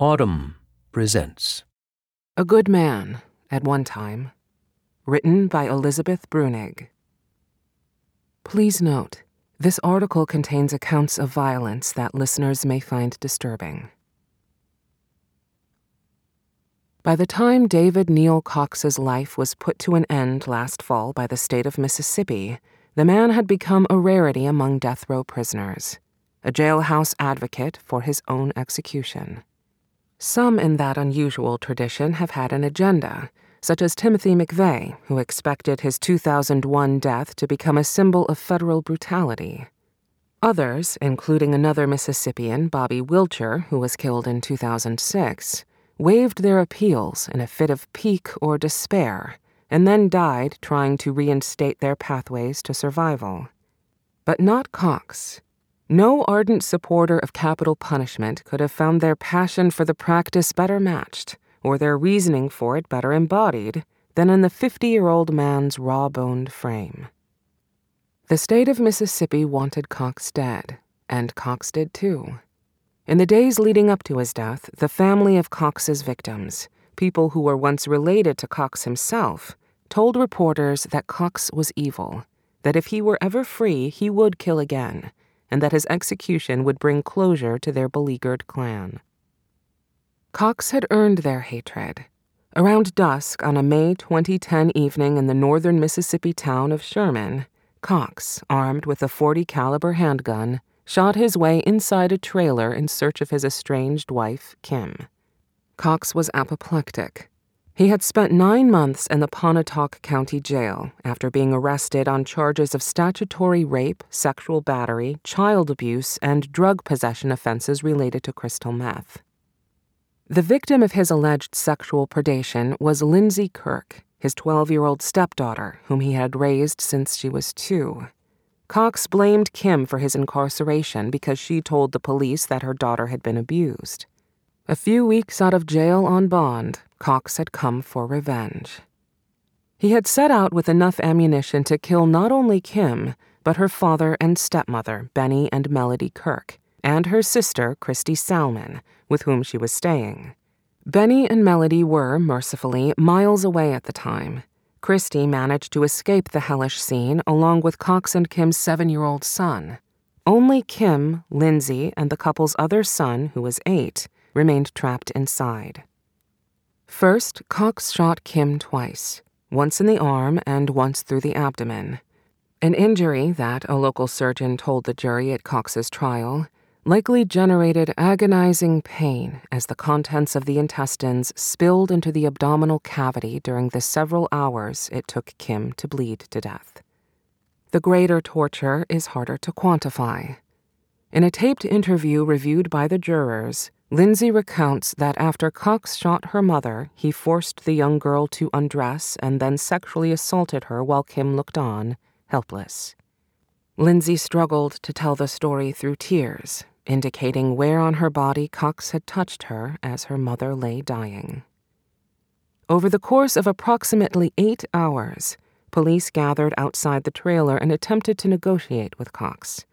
Audm presents A Good Man at One Time. Written by Elizabeth Bruenig. Please note, this article contains accounts of violence that listeners may find disturbing. By the time David Neal Cox's life was put to an end last fall by the state of Mississippi, the man had become a rarity among death row prisoners, a jailhouse advocate for his own execution. Some in that unusual tradition have had an agenda, such as Timothy McVeigh, who expected his 2001 death to become a symbol of federal brutality. Others, including another Mississippian, Bobby Wilcher, who was killed in 2006, waived their appeals in a fit of pique or despair, and then died trying to reinstate their pathways to survival. But not Cox. No ardent supporter of capital punishment could have found their passion for the practice better matched, or their reasoning for it better embodied, than in the 50 year old man's raw boned frame. The state of Mississippi wanted Cox dead, and Cox did too. In the days leading up to his death, the family of Cox's victims, people who were once related to Cox himself, told reporters that Cox was evil, that if he were ever free, he would kill again, and that his execution would bring closure to their beleaguered clan. Cox had earned their hatred. Around dusk on a May 2010 evening in the northern Mississippi town of Sherman, Cox, armed with a 40 caliber handgun, shot his way inside a trailer in search of his estranged wife, Kim. Cox was apoplectic. He had spent nine months in the Pontotoc County Jail after being arrested on charges of statutory rape, sexual battery, child abuse, and drug possession offenses related to crystal meth. The victim of his alleged sexual predation was Lindsay Kirk, his 12 year old stepdaughter, whom he had raised since she was two. Cox blamed Kim for his incarceration because she told the police that her daughter had been abused. A few weeks out of jail on bond, Cox had come for revenge. He had set out with enough ammunition to kill not only Kim, but her father and stepmother, Benny and Melody Kirk, and her sister, Christy Salmon, with whom she was staying. Benny and Melody were, mercifully, miles away at the time, Christy managed to escape the hellish scene along with Cox and Kim's seven year old son. Only Kim, Lindsay, and the couple's other son, who was eight, remained trapped inside. First, Cox shot Kim twice, once in the arm and once through the abdomen. An injury that a local surgeon told the jury at Cox's trial likely generated agonizing pain as the contents of the intestines spilled into the abdominal cavity during the several hours it took Kim to bleed to death. The greater torture is harder to quantify. In a taped interview reviewed by the jurors, Lindsay recounts that after Cox shot her mother, he forced the young girl to undress and then sexually assaulted her while Kim looked on, helpless. Lindsay struggled to tell the story through tears, indicating where on her body Cox had touched her as her mother lay dying. Over the course of approximately eight hours, police gathered outside the trailer and attempted to negotiate with Cox.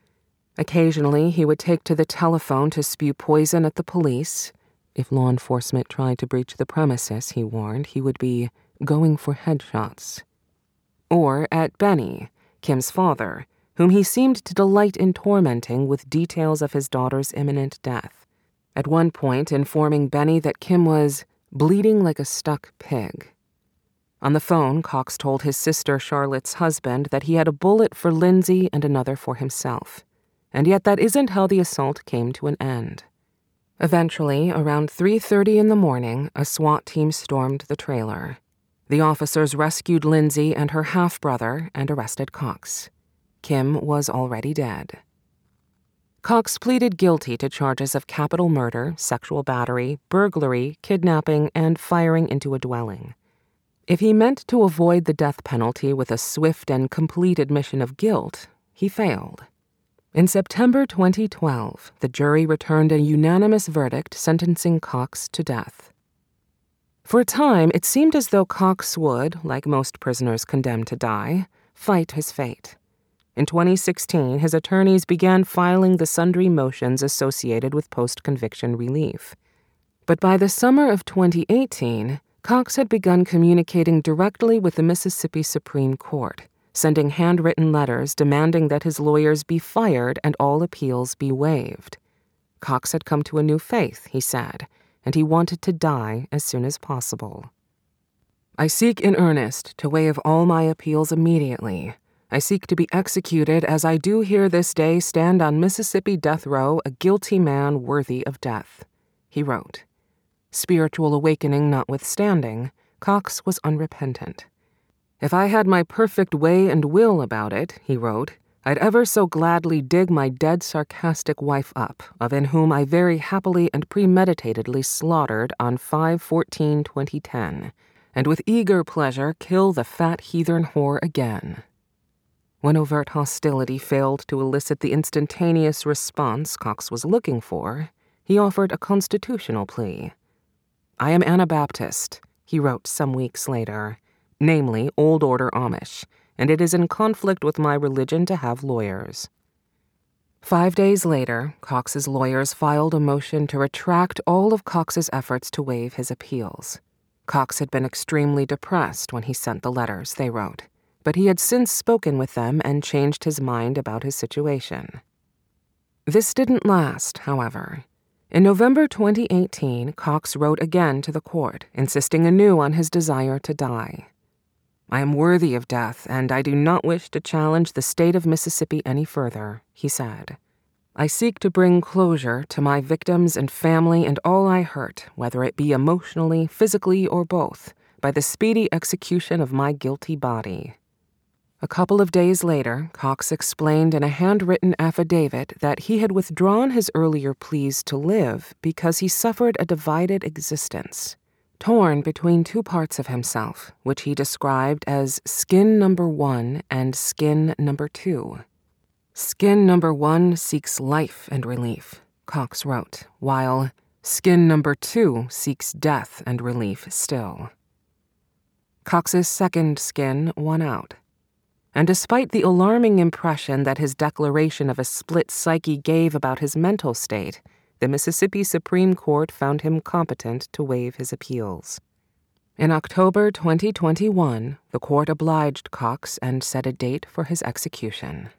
Occasionally, he would take to the telephone to spew poison at the police. If law enforcement tried to breach the premises, he warned, he would be going for headshots. Or at Benny, Kim's father, whom he seemed to delight in tormenting with details of his daughter's imminent death, at one point informing Benny that Kim was bleeding like a stuck pig. On the phone, Cox told his sister Charlotte's husband that he had a bullet for Lindsay and another for himself. And yet that isn't how the assault came to an end. Eventually, around 3:30 in the morning, a SWAT team stormed the trailer. The officers rescued Lindsay and her half-brother and arrested Cox. Kim was already dead. Cox pleaded guilty to charges of capital murder, sexual battery, burglary, kidnapping, and firing into a dwelling. If he meant to avoid the death penalty with a swift and complete admission of guilt, he failed. In September 2012, the jury returned a unanimous verdict sentencing Cox to death. For a time, it seemed as though Cox would, like most prisoners condemned to die, fight his fate. In 2016, his attorneys began filing the sundry motions associated with post conviction relief. But by the summer of 2018, Cox had begun communicating directly with the Mississippi Supreme Court, sending handwritten letters demanding that his lawyers be fired and all appeals be waived. Cox had come to a new faith, he said, and he wanted to die as soon as possible. I seek in earnest to waive all my appeals immediately. I seek to be executed as I do here this day stand on Mississippi death row, a guilty man worthy of death, he wrote. Spiritual awakening notwithstanding, Cox was unrepentant. If I had my perfect way and will about it, he wrote, I'd ever so gladly dig my dead sarcastic wife up, of in whom I very happily and premeditatedly slaughtered on 5 14 2010 and with eager pleasure kill the fat heathen whore again. When overt hostility failed to elicit the instantaneous response Cox was looking for, he offered a constitutional plea. I am Anabaptist, he wrote some weeks later, namely Old Order Amish, and it is in conflict with my religion to have lawyers. Five days later, Cox's lawyers filed a motion to retract all of Cox's efforts to waive his appeals. Cox had been extremely depressed when he sent the letters, they wrote, but he had since spoken with them and changed his mind about his situation. This didn't last, however. In November 2018, Cox wrote again to the court, insisting anew on his desire to die. I am worthy of death, and I do not wish to challenge the state of Mississippi any further, he said. I seek to bring closure to my victims and family and all I hurt, whether it be emotionally, physically, or both, by the speedy execution of my guilty body. A couple of days later, Cox explained in a handwritten affidavit that he had withdrawn his earlier pleas to live because he suffered a divided existence, torn between two parts of himself, which he described as skin number one and skin number two. Skin number one seeks life and relief, Cox wrote, while skin number two seeks death and relief still. Cox's second skin won out. And despite the alarming impression that his declaration of a split psyche gave about his mental state, the Mississippi Supreme Court found him competent to waive his appeals. In October 2021, the court obliged Cox and set a date for his execution.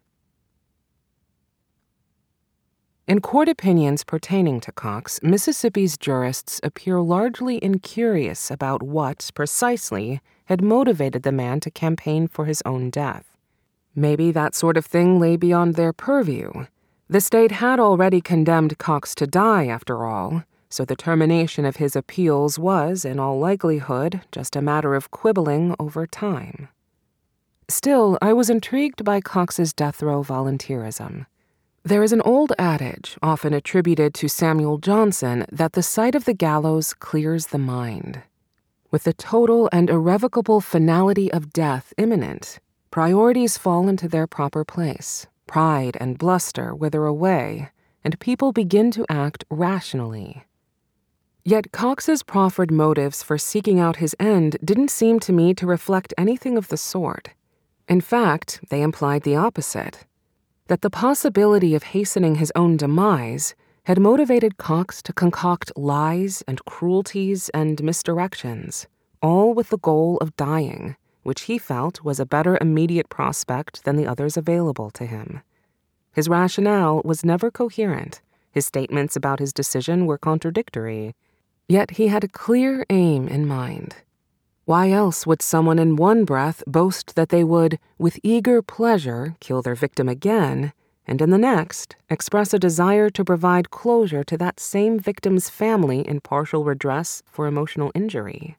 In court opinions pertaining to Cox, Mississippi's jurists appear largely incurious about what, precisely, had motivated the man to campaign for his own death. Maybe that sort of thing lay beyond their purview. The state had already condemned Cox to die, after all, so the termination of his appeals was, in all likelihood, just a matter of quibbling over time. Still, I was intrigued by Cox's death row volunteerism. There is an old adage, often attributed to Samuel Johnson, that the sight of the gallows clears the mind. With the total and irrevocable finality of death imminent, priorities fall into their proper place, pride and bluster wither away, and people begin to act rationally. Yet Cox's proffered motives for seeking out his end didn't seem to me to reflect anything of the sort. In fact, they implied the opposite that the possibility of hastening his own demise had motivated Cox to concoct lies and cruelties and misdirections, all with the goal of dying, which he felt was a better immediate prospect than the others available to him. His rationale was never coherent, his statements about his decision were contradictory, yet he had a clear aim in mind why else would someone in one breath boast that they would, with eager pleasure, kill their victim again, and in the next, express a desire to provide closure to that same victim's family in partial redress for emotional injury?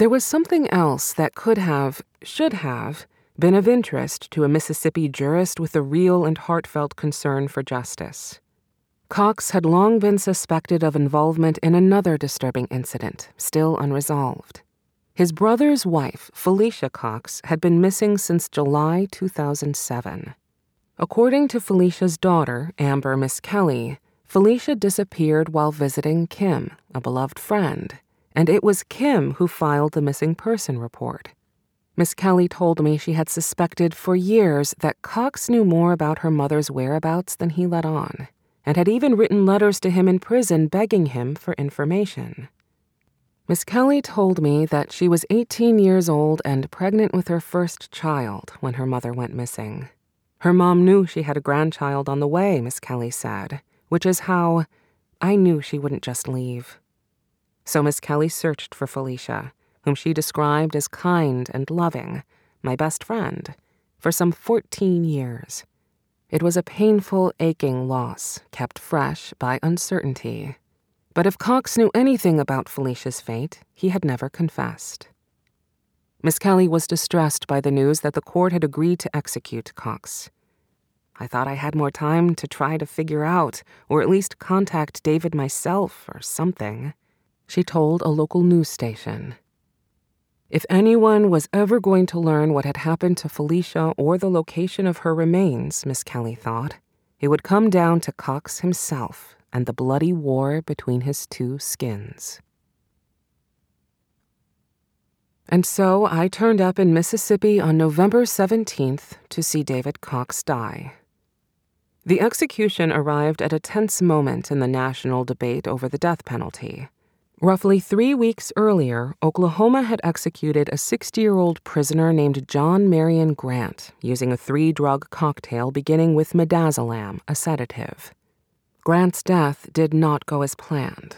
There was something else that could have, should have, been of interest to a Mississippi jurist with a real and heartfelt concern for justice. Cox had long been suspected of involvement in another disturbing incident, still unresolved. His brother's wife, Felicia Cox, had been missing since July 2007. According to Felicia's daughter, Amber Miskelly, Felicia disappeared while visiting Kim, a beloved friend, and it was Kim who filed the missing person report. Miskelly told me she had suspected for years that Cox knew more about her mother's whereabouts than he let on. and had even written letters to him in prison begging him for information. Miskelly told me that she was 18 years old and pregnant with her first child when her mother went missing. Her mom knew she had a grandchild on the way, Miskelly said, which is how I knew she wouldn't just leave. So Miskelly searched for Felicia, whom she described as kind and loving, my best friend, for some 14 years. It was a painful, aching loss, kept fresh by uncertainty. But if Cox knew anything about Felicia's fate, he had never confessed. Miskelly was distressed by the news that the court had agreed to execute Cox. I thought I had more time to try to figure out, or at least contact David myself or something, she told a local news station. If anyone was ever going to learn what had happened to Felicia or the location of her remains, Miskelly thought, it would come down to Cox himself and the bloody war between his two skins. And so I turned up in Mississippi on November 17th to see David Cox die. The execution arrived at a tense moment in the national debate over the death penalty. Roughly three weeks earlier, Oklahoma had executed a 60 year old prisoner named John Marion Grant using a three drug cocktail beginning with midazolam, a sedative. Grant's death did not go as planned.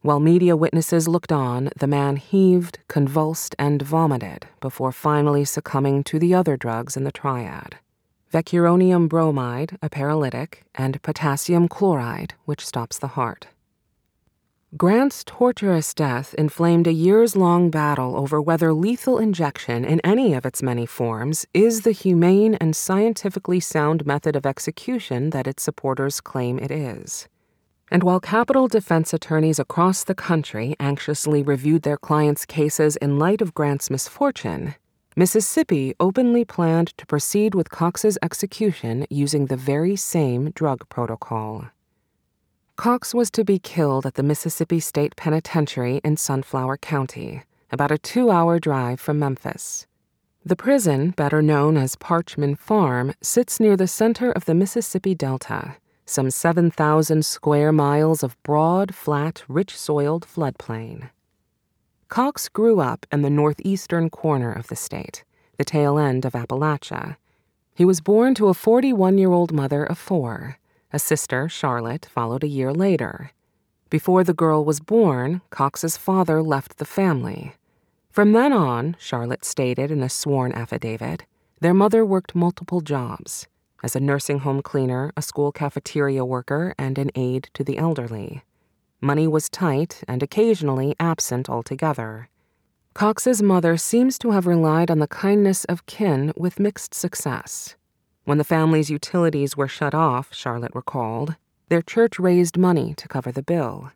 While media witnesses looked on, the man heaved, convulsed, and vomited before finally succumbing to the other drugs in the triad vecuronium bromide, a paralytic, and potassium chloride, which stops the heart. Grant's torturous death inflamed a years long battle over whether lethal injection in any of its many forms is the humane and scientifically sound method of execution that its supporters claim it is. And while capital defense attorneys across the country anxiously reviewed their clients' cases in light of Grant's misfortune, Mississippi openly planned to proceed with Cox's execution using the very same drug protocol. Cox was to be killed at the Mississippi State Penitentiary in Sunflower County, about a two hour drive from Memphis. The prison, better known as Parchman Farm, sits near the center of the Mississippi Delta, some 7,000 square miles of broad, flat, rich soiled floodplain. Cox grew up in the northeastern corner of the state, the tail end of Appalachia. He was born to a 41 year old mother of four a sister, Charlotte, followed a year later. Before the girl was born, Cox's father left the family. From then on, Charlotte stated in a sworn affidavit, their mother worked multiple jobs as a nursing home cleaner, a school cafeteria worker, and an aide to the elderly. Money was tight and occasionally absent altogether. Cox's mother seems to have relied on the kindness of kin with mixed success. When the family's utilities were shut off, Charlotte recalled, their church raised money to cover the bill.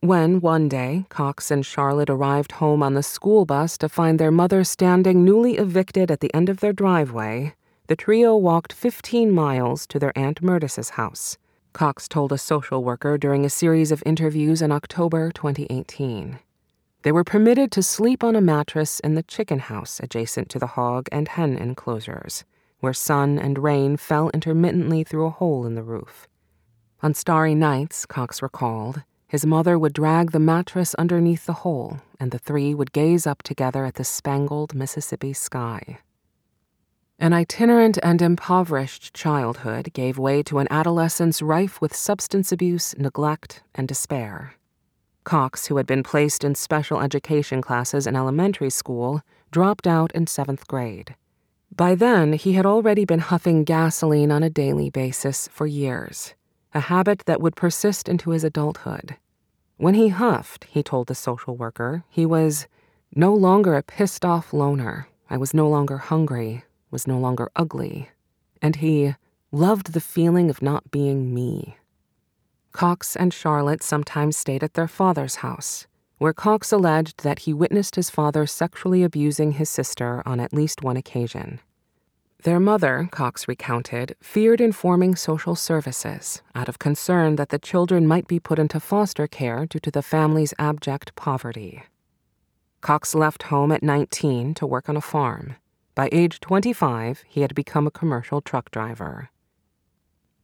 When, one day, Cox and Charlotte arrived home on the school bus to find their mother standing newly evicted at the end of their driveway, the trio walked 15 miles to their Aunt Murtis's house, Cox told a social worker during a series of interviews in October 2018. They were permitted to sleep on a mattress in the chicken house adjacent to the hog and hen enclosures where sun and rain fell intermittently through a hole in the roof. On starry nights, Cox recalled, his mother would drag the mattress underneath the hole, and the three would gaze up together at the spangled Mississippi sky. An itinerant and impoverished childhood gave way to an adolescence rife with substance abuse, neglect, and despair. Cox, who had been placed in special education classes in elementary school, dropped out in seventh grade. By then, he had already been huffing gasoline on a daily basis for years, a habit that would persist into his adulthood. When he huffed, he told the social worker, he was no longer a pissed off loner. I was no longer hungry, was no longer ugly, and he loved the feeling of not being me. Cox and Charlotte sometimes stayed at their father's house, where Cox alleged that he witnessed his father sexually abusing his sister on at least one occasion. Their mother, Cox recounted, feared informing social services out of concern that the children might be put into foster care due to the family's abject poverty. Cox left home at 19 to work on a farm. By age 25, he had become a commercial truck driver.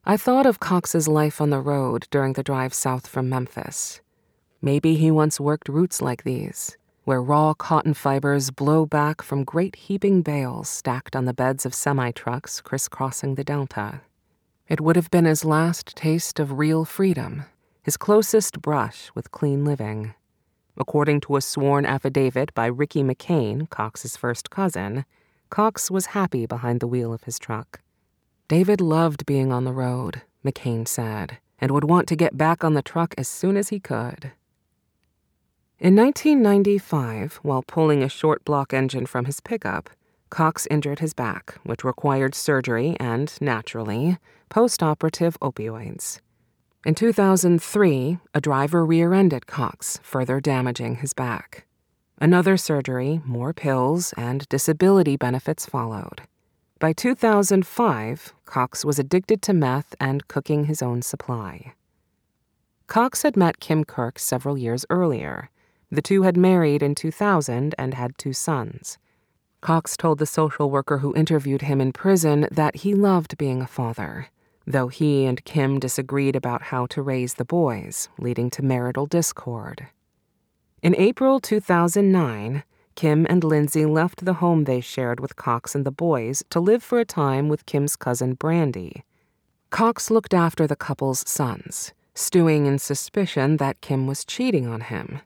I thought of Cox's life on the road during the drive south from Memphis. Maybe he once worked routes like these, where raw cotton fibers blow back from great heaping bales stacked on the beds of semi trucks crisscrossing the Delta. It would have been his last taste of real freedom, his closest brush with clean living. According to a sworn affidavit by Ricky McCain, Cox's first cousin, Cox was happy behind the wheel of his truck. David loved being on the road, McCain said, and would want to get back on the truck as soon as he could. In 1995, while pulling a short block engine from his pickup, Cox injured his back, which required surgery and, naturally, post operative opioids. In 2003, a driver rear ended Cox, further damaging his back. Another surgery, more pills, and disability benefits followed. By 2005, Cox was addicted to meth and cooking his own supply. Cox had met Kim Kirk several years earlier. The two had married in 2000 and had two sons. Cox told the social worker who interviewed him in prison that he loved being a father, though he and Kim disagreed about how to raise the boys, leading to marital discord. In April 2009, Kim and Lindsay left the home they shared with Cox and the boys to live for a time with Kim's cousin Brandy. Cox looked after the couple's sons, stewing in suspicion that Kim was cheating on him.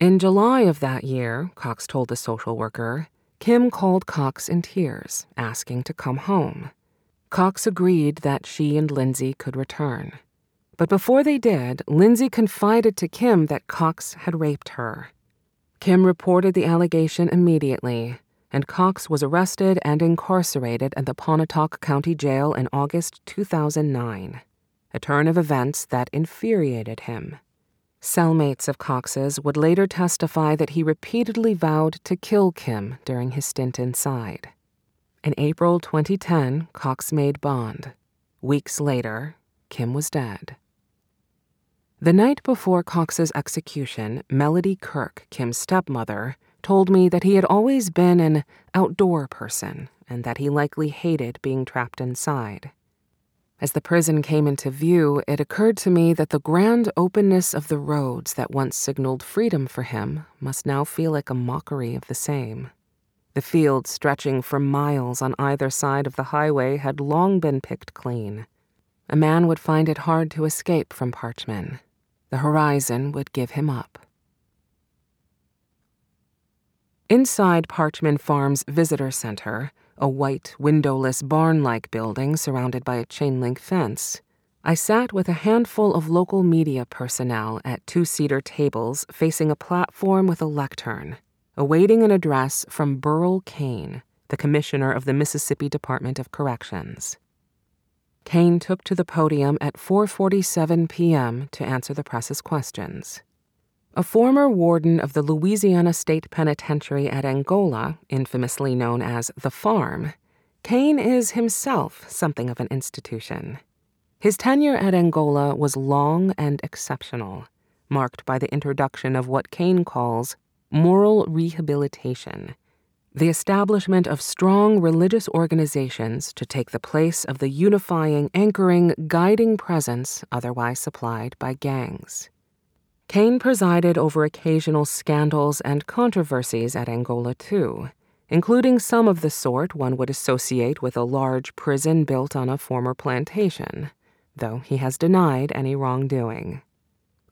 In July of that year, Cox told the social worker, Kim called Cox in tears, asking to come home. Cox agreed that she and Lindsay could return. But before they did, Lindsay confided to Kim that Cox had raped her. Kim reported the allegation immediately, and Cox was arrested and incarcerated at the Pontotoc County Jail in August 2009, a turn of events that infuriated him. Cellmates of Cox's would later testify that he repeatedly vowed to kill Kim during his stint inside. In April 2010, Cox made bond. Weeks later, Kim was dead. The night before Cox's execution, Melody Kirk, Kim's stepmother, told me that he had always been an outdoor person and that he likely hated being trapped inside. As the prison came into view, it occurred to me that the grand openness of the roads that once signaled freedom for him must now feel like a mockery of the same. The fields stretching for miles on either side of the highway had long been picked clean. A man would find it hard to escape from Parchman the horizon would give him up. Inside Parchman Farm's visitor center, a white, windowless, barn like building surrounded by a chain link fence, I sat with a handful of local media personnel at two seater tables facing a platform with a lectern, awaiting an address from Burl Cain, the commissioner of the Mississippi Department of Corrections. Cain took to the podium at 4:47 p.m. to answer the press's questions. A former warden of the Louisiana State Penitentiary at Angola, infamously known as the Farm, Cain is himself something of an institution. His tenure at Angola was long and exceptional, marked by the introduction of what Cain calls moral rehabilitation the establishment of strong religious organizations to take the place of the unifying, anchoring, guiding presence otherwise supplied by gangs. Cain presided over occasional scandals and controversies at Angola, too, including some of the sort one would associate with a large prison built on a former plantation, though he has denied any wrongdoing.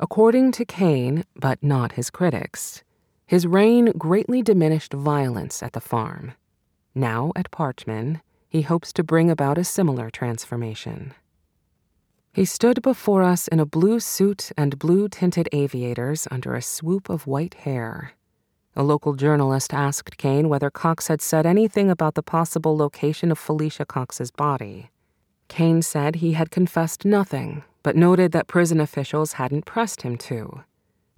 According to Cain, but not his critics, his reign greatly diminished violence at the farm. Now at Parchman, he hopes to bring about a similar transformation. He stood before us in a blue suit and blue tinted aviators under a swoop of white hair. A local journalist asked Cain whether Cox had said anything about the possible location of Felicia Cox's body. Cain said he had confessed nothing, but noted that prison officials hadn't pressed him to.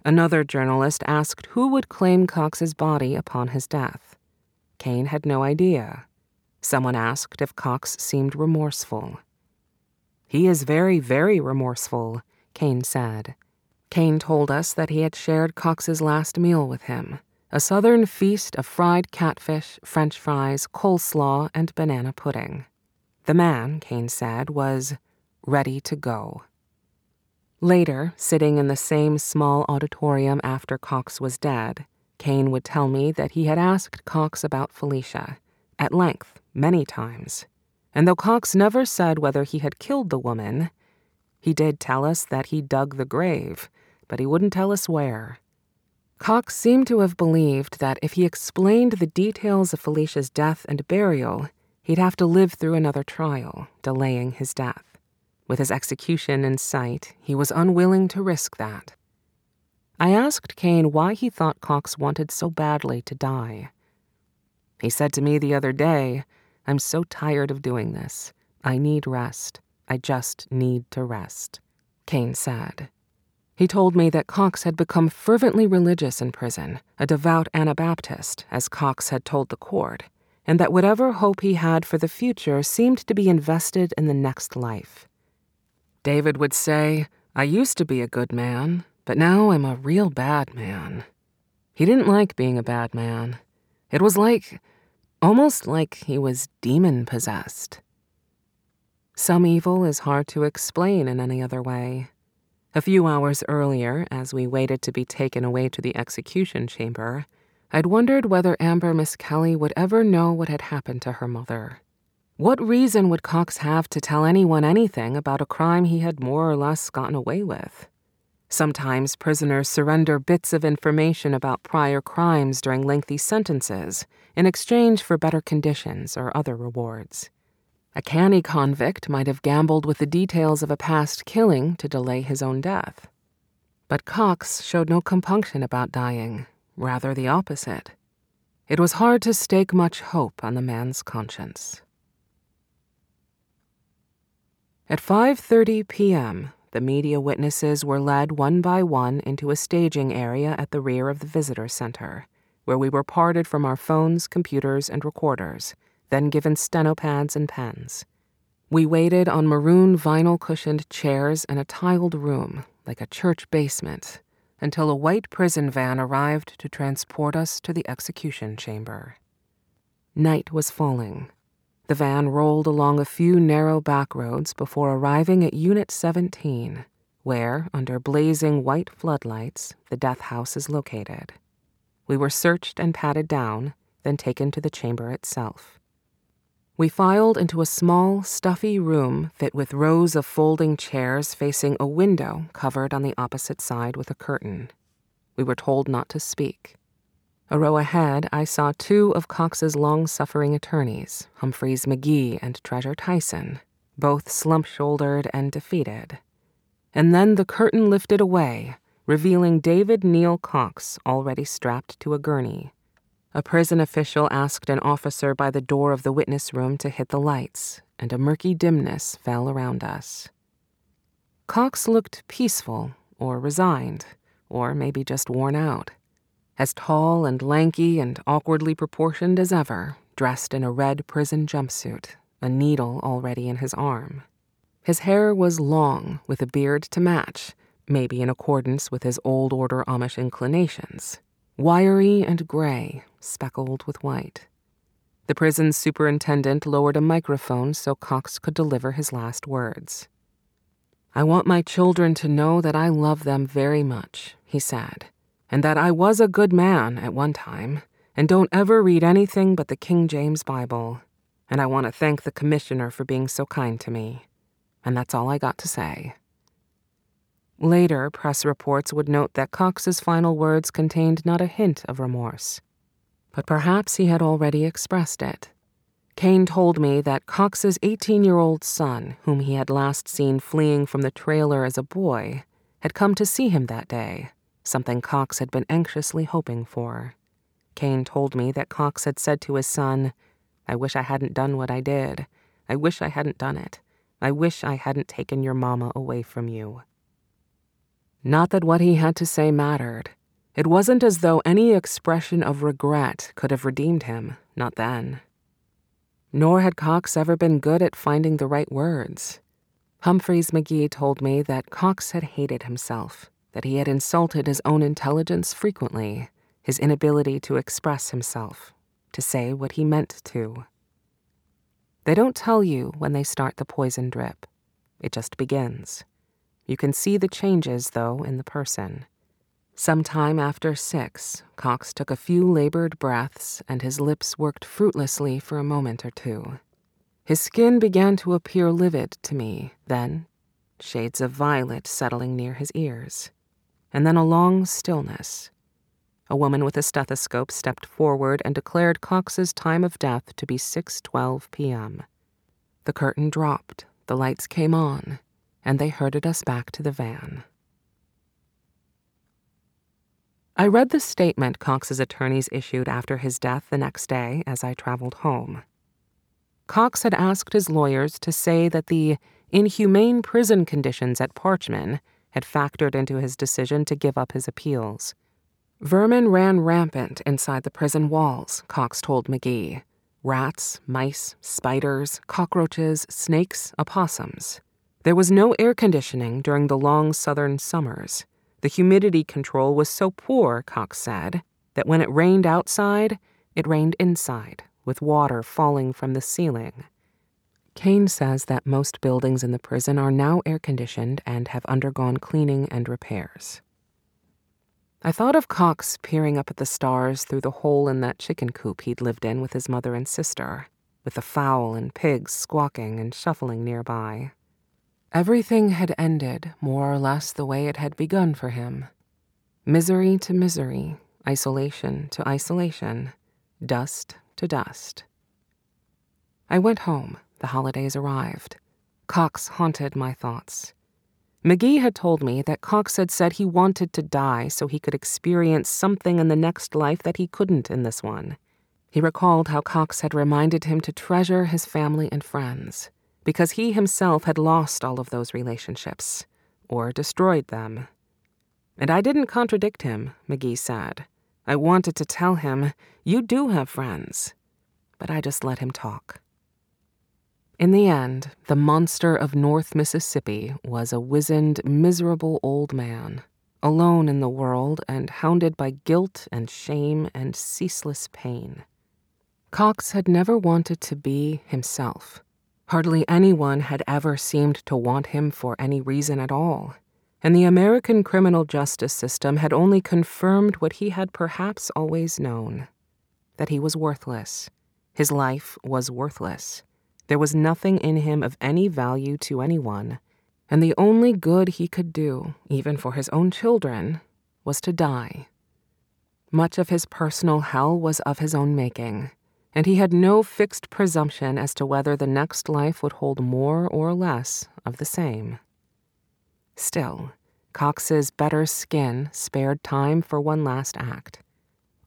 Another journalist asked who would claim Cox's body upon his death. Cain had no idea. Someone asked if Cox seemed remorseful. He is very, very remorseful, Cain said. Cain told us that he had shared Cox's last meal with him a southern feast of fried catfish, french fries, coleslaw, and banana pudding. The man, Cain said, was ready to go. Later, sitting in the same small auditorium after Cox was dead, Cain would tell me that he had asked Cox about Felicia, at length, many times. And though Cox never said whether he had killed the woman, he did tell us that he dug the grave, but he wouldn't tell us where. Cox seemed to have believed that if he explained the details of Felicia's death and burial, he'd have to live through another trial, delaying his death. With his execution in sight, he was unwilling to risk that. I asked Cain why he thought Cox wanted so badly to die. He said to me the other day, I'm so tired of doing this. I need rest. I just need to rest. Cain said. He told me that Cox had become fervently religious in prison, a devout Anabaptist, as Cox had told the court, and that whatever hope he had for the future seemed to be invested in the next life. David would say, I used to be a good man, but now I'm a real bad man. He didn't like being a bad man. It was like, almost like he was demon possessed. Some evil is hard to explain in any other way. A few hours earlier, as we waited to be taken away to the execution chamber, I'd wondered whether Amber Miskelly would ever know what had happened to her mother. What reason would Cox have to tell anyone anything about a crime he had more or less gotten away with? Sometimes prisoners surrender bits of information about prior crimes during lengthy sentences in exchange for better conditions or other rewards. A canny convict might have gambled with the details of a past killing to delay his own death. But Cox showed no compunction about dying, rather the opposite. It was hard to stake much hope on the man's conscience. At 5:30 p.m., the media witnesses were led one by one into a staging area at the rear of the visitor center, where we were parted from our phones, computers, and recorders, then given stenopads and pens. We waited on maroon vinyl cushioned chairs in a tiled room, like a church basement, until a white prison van arrived to transport us to the execution chamber. Night was falling, the van rolled along a few narrow back roads before arriving at Unit 17, where, under blazing white floodlights, the death house is located. We were searched and patted down, then taken to the chamber itself. We filed into a small, stuffy room fit with rows of folding chairs facing a window covered on the opposite side with a curtain. We were told not to speak. A row ahead, I saw two of Cox's long suffering attorneys, Humphreys McGee and Treasure Tyson, both slump shouldered and defeated. And then the curtain lifted away, revealing David Neal Cox already strapped to a gurney. A prison official asked an officer by the door of the witness room to hit the lights, and a murky dimness fell around us. Cox looked peaceful, or resigned, or maybe just worn out as tall and lanky and awkwardly proportioned as ever, dressed in a red prison jumpsuit, a needle already in his arm. His hair was long, with a beard to match, maybe in accordance with his old order Amish inclinations, wiry and gray, speckled with white. The prison superintendent lowered a microphone so Cox could deliver his last words. I want my children to know that I love them very much, he said and that I was a good man at one time, and don't ever read anything but the King James Bible. And I want to thank the commissioner for being so kind to me. And that's all I got to say. Later, press reports would note that Cox's final words contained not a hint of remorse. But perhaps he had already expressed it. Cain told me that Cox's 18 year old son, whom he had last seen fleeing from the trailer as a boy, had come to see him that day something Cox had been anxiously hoping for. Cain told me that Cox had said to his son, I wish I hadn't done what I did. I wish I hadn't done it. I wish I hadn't taken your mama away from you. Not that what he had to say mattered. It wasn't as though any expression of regret could have redeemed him, not then. Nor had Cox ever been good at finding the right words. Humphreys McGee told me that Cox had hated himself that he had insulted his own intelligence frequently, his inability to express himself, to say what he meant to. They don't tell you when they start the poison drip. It just begins. You can see the changes, though, in the person. Sometime after six, Cox took a few labored breaths and his lips worked fruitlessly for a moment or two. His skin began to appear livid to me, then shades of violet settling near his ears, and then a long stillness. A woman with a stethoscope stepped forward and declared Cox's time of death to be 6:12 p.m. The curtain dropped, the lights came on, and they herded us back to the van. I read the statement Cox's attorneys issued after his death the next day as I traveled home. Cox had asked his lawyers to say that the inhumane prison conditions at Parchman had factored into his decision to give up his appeals. Vermin ran rampant inside the prison walls, Cox told McGee rats, mice, spiders, cockroaches, snakes, opossums. There was no air conditioning during the long southern summers. The humidity control was so poor, Cox said, that when it rained outside, it rained inside, with water falling from the ceiling. Cain says that most buildings in the prison are now air conditioned and have undergone cleaning and repairs. I thought of Cox peering up at the stars through the hole in that chicken coop he'd lived in with his mother and sister, with the fowl and pigs squawking and shuffling nearby. Everything had ended more or less the way it had begun for him misery to misery, isolation to isolation, dust to dust. I went home. The holidays arrived. Cox haunted my thoughts. McGee had told me that Cox had said he wanted to die so he could experience something in the next life that he couldn't in this one. He recalled how Cox had reminded him to treasure his family and friends because he himself had lost all of those relationships, or destroyed them. And I didn't contradict him, McGee said. I wanted to tell him, You do have friends. But I just let him talk. In the end, the monster of North Mississippi was a wizened, miserable old man, alone in the world and hounded by guilt and shame and ceaseless pain. Cox had never wanted to be himself. Hardly anyone had ever seemed to want him for any reason at all, and the American criminal justice system had only confirmed what he had perhaps always known that he was worthless. His life was worthless. There was nothing in him of any value to anyone, and the only good he could do, even for his own children, was to die. Much of his personal hell was of his own making and he had no fixed presumption as to whether the next life would hold more or less of the same. Still, Cox's better skin spared time for one last act.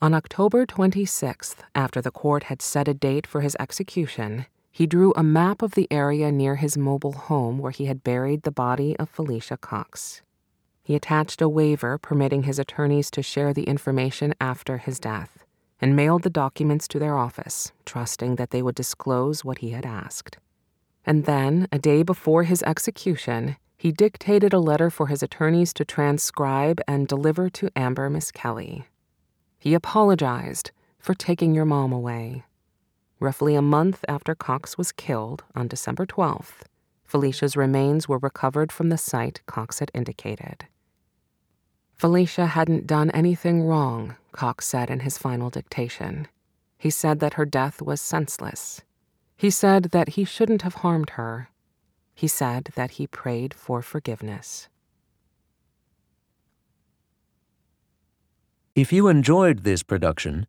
On October 26th, after the court had set a date for his execution, he drew a map of the area near his mobile home where he had buried the body of Felicia Cox. He attached a waiver permitting his attorneys to share the information after his death and mailed the documents to their office, trusting that they would disclose what he had asked. And then, a day before his execution, he dictated a letter for his attorneys to transcribe and deliver to Amber Miskelly. He apologized for taking your mom away. Roughly a month after Cox was killed on December 12th, Felicia's remains were recovered from the site Cox had indicated. Felicia hadn't done anything wrong, Cox said in his final dictation. He said that her death was senseless. He said that he shouldn't have harmed her. He said that he prayed for forgiveness. If you enjoyed this production,